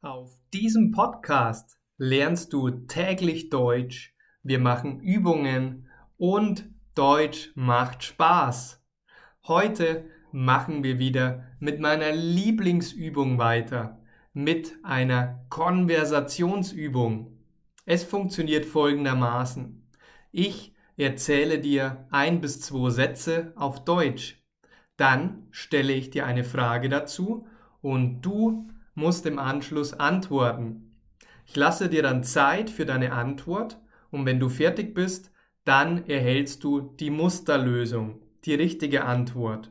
Auf diesem Podcast lernst du täglich Deutsch, wir machen Übungen und Deutsch macht Spaß. Heute machen wir wieder mit meiner Lieblingsübung weiter, mit einer Konversationsübung. Es funktioniert folgendermaßen. Ich erzähle dir ein bis zwei Sätze auf Deutsch. Dann stelle ich dir eine Frage dazu und du musst im Anschluss antworten. Ich lasse dir dann Zeit für deine Antwort und wenn du fertig bist, dann erhältst du die Musterlösung, die richtige Antwort.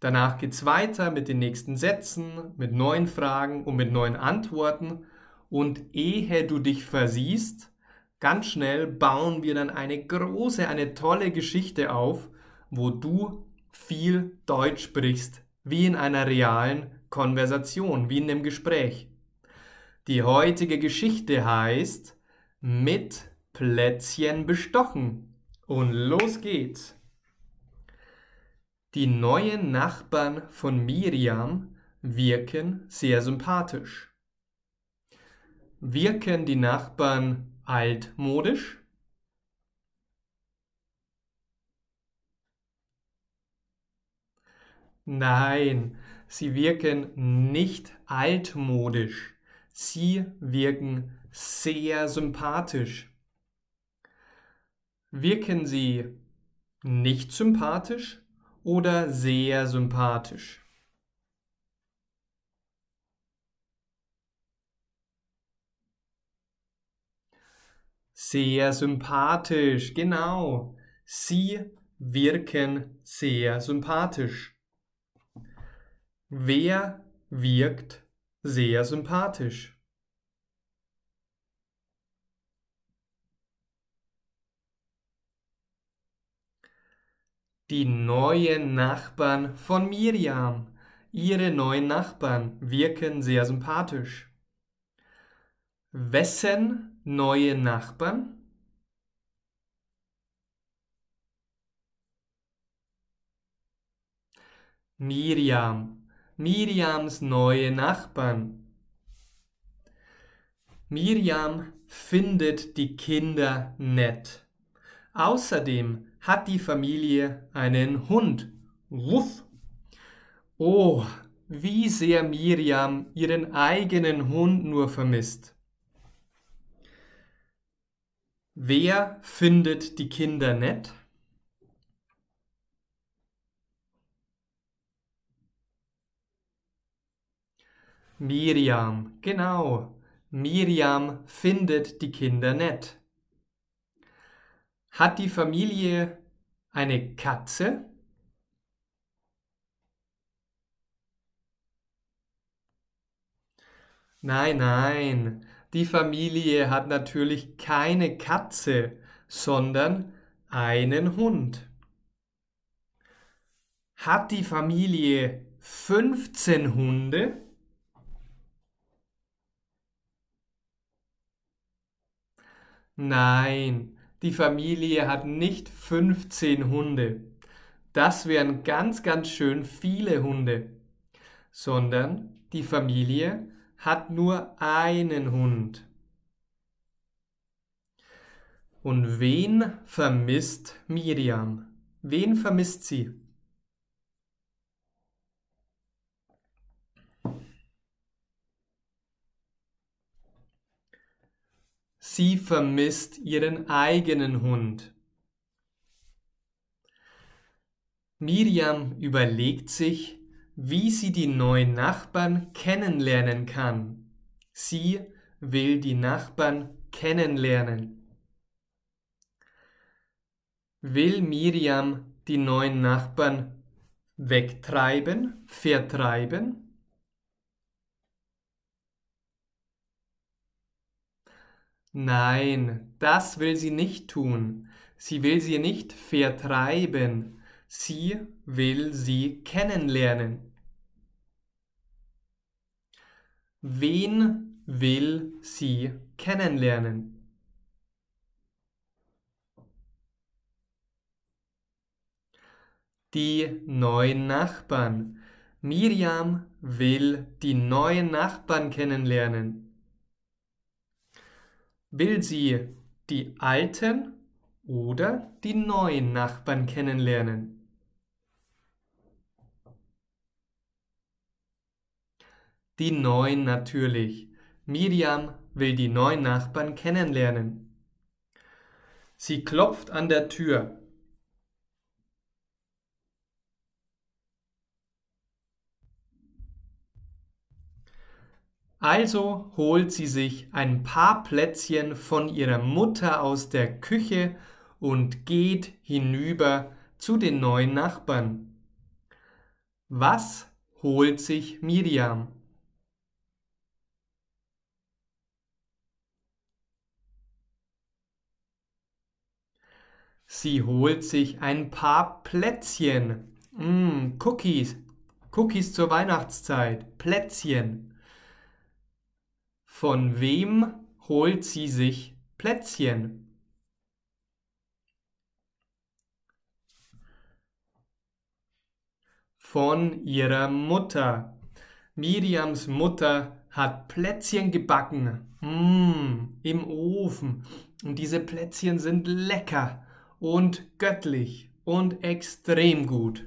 Danach geht's weiter mit den nächsten Sätzen, mit neuen Fragen und mit neuen Antworten und ehe du dich versiehst, ganz schnell bauen wir dann eine große, eine tolle Geschichte auf, wo du viel Deutsch sprichst, wie in einer realen Konversation, wie in einem Gespräch. Die heutige Geschichte heißt mit Plätzchen bestochen. Und los geht's. Die neuen Nachbarn von Miriam wirken sehr sympathisch. Wirken die Nachbarn altmodisch? Nein, Sie wirken nicht altmodisch. Sie wirken sehr sympathisch. Wirken Sie nicht sympathisch oder sehr sympathisch? Sehr sympathisch, genau. Sie wirken sehr sympathisch. Wer wirkt sehr sympathisch? Die neuen Nachbarn von Miriam. Ihre neuen Nachbarn wirken sehr sympathisch. Wessen neue Nachbarn? Miriam. Miriams neue Nachbarn. Miriam findet die Kinder nett. Außerdem hat die Familie einen Hund. Wuff. Oh, wie sehr Miriam ihren eigenen Hund nur vermisst. Wer findet die Kinder nett? Miriam, genau. Miriam findet die Kinder nett. Hat die Familie eine Katze? Nein, nein, die Familie hat natürlich keine Katze, sondern einen Hund. Hat die Familie 15 Hunde? Nein, die Familie hat nicht 15 Hunde. Das wären ganz, ganz schön viele Hunde. Sondern die Familie hat nur einen Hund. Und wen vermisst Miriam? Wen vermisst sie? Sie vermisst ihren eigenen Hund. Miriam überlegt sich, wie sie die neuen Nachbarn kennenlernen kann. Sie will die Nachbarn kennenlernen. Will Miriam die neuen Nachbarn wegtreiben, vertreiben? Nein, das will sie nicht tun. Sie will sie nicht vertreiben. Sie will sie kennenlernen. Wen will sie kennenlernen? Die neuen Nachbarn. Miriam will die neuen Nachbarn kennenlernen. Will sie die alten oder die neuen Nachbarn kennenlernen? Die neuen natürlich. Miriam will die neuen Nachbarn kennenlernen. Sie klopft an der Tür. Also holt sie sich ein paar Plätzchen von ihrer Mutter aus der Küche und geht hinüber zu den neuen Nachbarn. Was holt sich Miriam? Sie holt sich ein paar Plätzchen. Mm, Cookies. Cookies zur Weihnachtszeit. Plätzchen. Von wem holt sie sich Plätzchen? Von ihrer Mutter. Miriams Mutter hat Plätzchen gebacken. Mmh, Im Ofen. Und diese Plätzchen sind lecker und göttlich und extrem gut.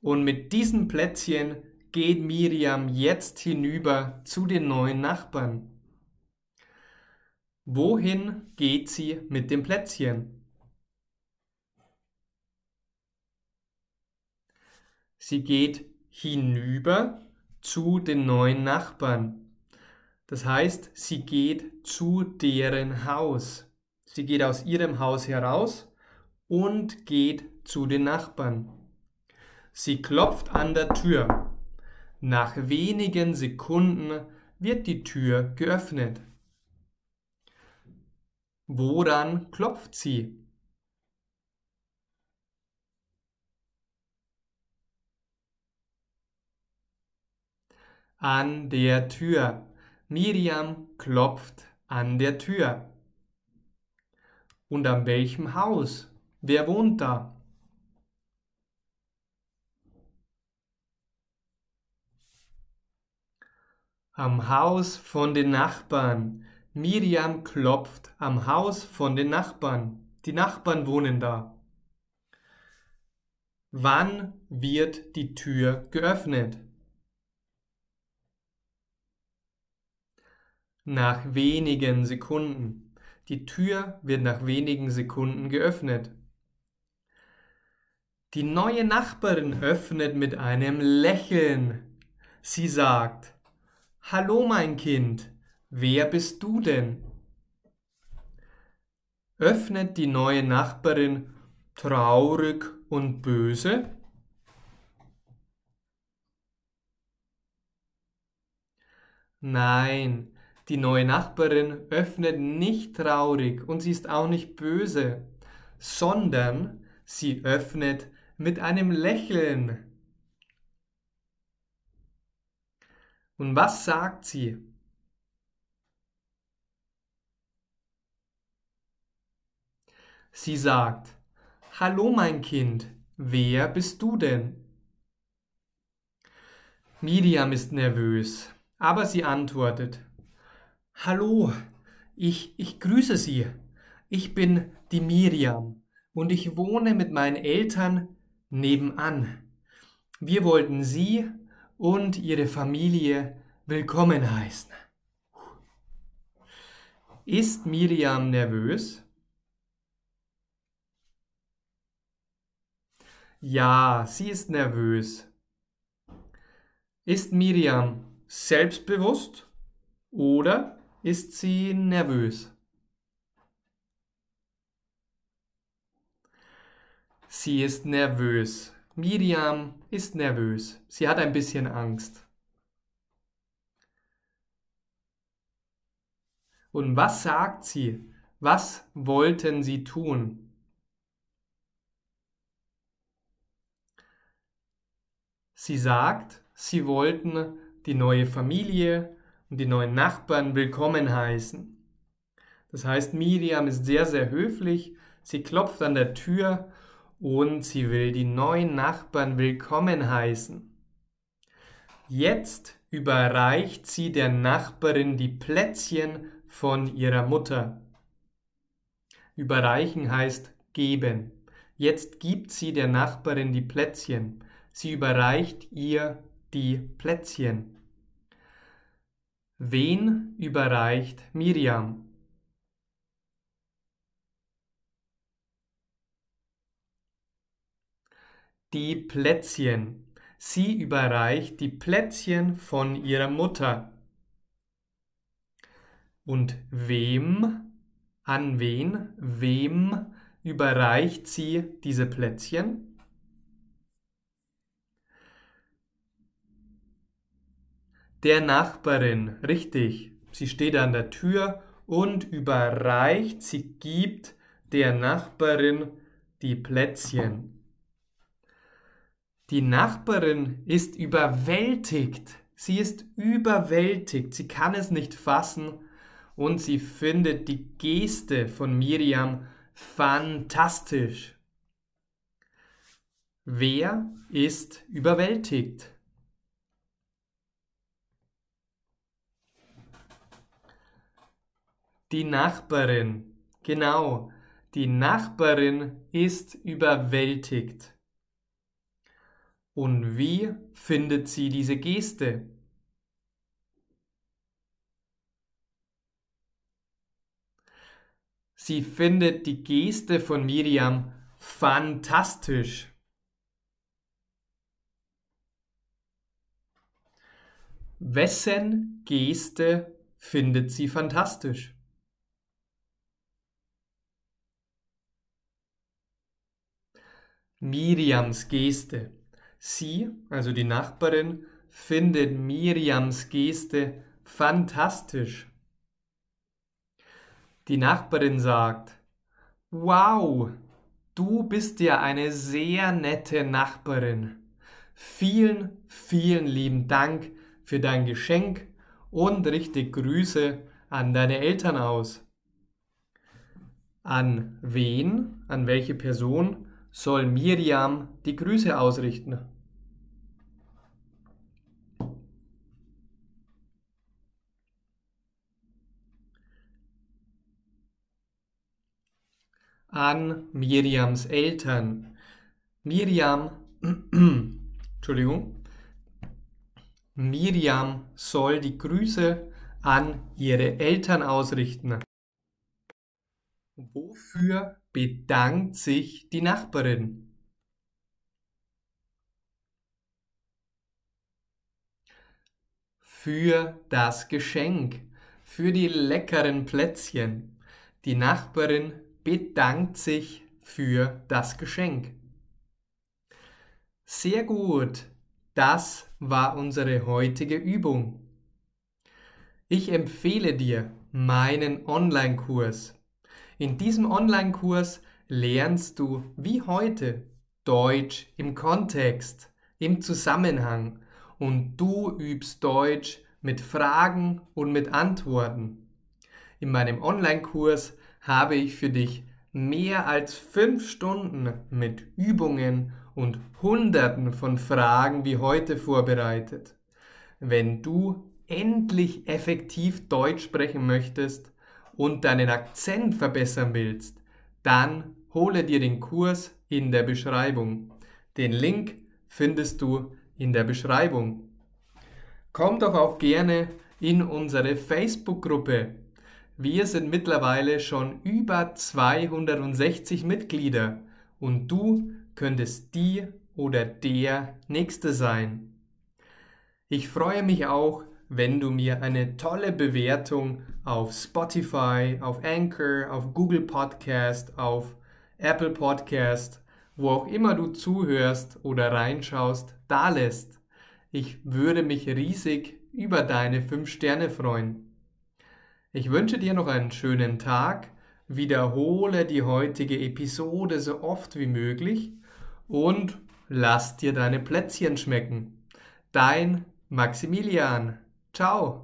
Und mit diesen Plätzchen geht Miriam jetzt hinüber zu den neuen Nachbarn. Wohin geht sie mit dem Plätzchen? Sie geht hinüber zu den neuen Nachbarn. Das heißt, sie geht zu deren Haus. Sie geht aus ihrem Haus heraus und geht zu den Nachbarn. Sie klopft an der Tür. Nach wenigen Sekunden wird die Tür geöffnet. Woran klopft sie? An der Tür. Miriam klopft an der Tür. Und an welchem Haus? Wer wohnt da? Am Haus von den Nachbarn. Miriam klopft am Haus von den Nachbarn. Die Nachbarn wohnen da. Wann wird die Tür geöffnet? Nach wenigen Sekunden. Die Tür wird nach wenigen Sekunden geöffnet. Die neue Nachbarin öffnet mit einem Lächeln. Sie sagt, Hallo mein Kind, wer bist du denn? Öffnet die neue Nachbarin traurig und böse? Nein, die neue Nachbarin öffnet nicht traurig und sie ist auch nicht böse, sondern sie öffnet mit einem Lächeln. Und was sagt sie? Sie sagt, Hallo mein Kind, wer bist du denn? Miriam ist nervös, aber sie antwortet, Hallo, ich, ich grüße Sie. Ich bin die Miriam und ich wohne mit meinen Eltern nebenan. Wir wollten Sie und ihre Familie willkommen heißen. Ist Miriam nervös? Ja, sie ist nervös. Ist Miriam selbstbewusst oder ist sie nervös? Sie ist nervös. Miriam ist nervös. Sie hat ein bisschen Angst. Und was sagt sie? Was wollten sie tun? Sie sagt, sie wollten die neue Familie und die neuen Nachbarn willkommen heißen. Das heißt, Miriam ist sehr, sehr höflich. Sie klopft an der Tür und sie will die neuen Nachbarn willkommen heißen. Jetzt überreicht sie der Nachbarin die Plätzchen von ihrer Mutter. Überreichen heißt geben. Jetzt gibt sie der Nachbarin die Plätzchen. Sie überreicht ihr die Plätzchen. Wen überreicht Miriam? Die Plätzchen. Sie überreicht die Plätzchen von ihrer Mutter. Und wem, an wen, wem überreicht sie diese Plätzchen? Der Nachbarin, richtig. Sie steht an der Tür und überreicht, sie gibt der Nachbarin die Plätzchen. Die Nachbarin ist überwältigt. Sie ist überwältigt. Sie kann es nicht fassen und sie findet die Geste von Miriam fantastisch. Wer ist überwältigt? Die Nachbarin. Genau, die Nachbarin ist überwältigt. Und wie findet sie diese Geste? Sie findet die Geste von Miriam fantastisch. Wessen Geste findet sie fantastisch? Miriams Geste. Sie, also die Nachbarin, findet Miriams Geste fantastisch. Die Nachbarin sagt, Wow, du bist ja eine sehr nette Nachbarin. Vielen, vielen lieben Dank für dein Geschenk und richtig Grüße an deine Eltern aus. An wen, an welche Person soll Miriam die Grüße ausrichten? An Miriams Eltern. Miriam, Entschuldigung, Miriam soll die Grüße an ihre Eltern ausrichten. Wofür bedankt sich die Nachbarin? Für das Geschenk, für die leckeren Plätzchen. Die Nachbarin bedankt sich für das Geschenk. Sehr gut, das war unsere heutige Übung. Ich empfehle dir meinen Online-Kurs. In diesem Online-Kurs lernst du wie heute Deutsch im Kontext, im Zusammenhang und du übst Deutsch mit Fragen und mit Antworten. In meinem Online-Kurs habe ich für dich mehr als fünf Stunden mit Übungen und Hunderten von Fragen wie heute vorbereitet. Wenn du endlich effektiv Deutsch sprechen möchtest und deinen Akzent verbessern willst, dann hole dir den Kurs in der Beschreibung. Den Link findest du in der Beschreibung. Komm doch auch gerne in unsere Facebook-Gruppe wir sind mittlerweile schon über 260 Mitglieder und du könntest die oder der Nächste sein. Ich freue mich auch, wenn du mir eine tolle Bewertung auf Spotify, auf Anchor, auf Google Podcast, auf Apple Podcast, wo auch immer du zuhörst oder reinschaust, da lässt. Ich würde mich riesig über deine 5 Sterne freuen. Ich wünsche dir noch einen schönen Tag, wiederhole die heutige Episode so oft wie möglich und lass dir deine Plätzchen schmecken. Dein Maximilian. Ciao.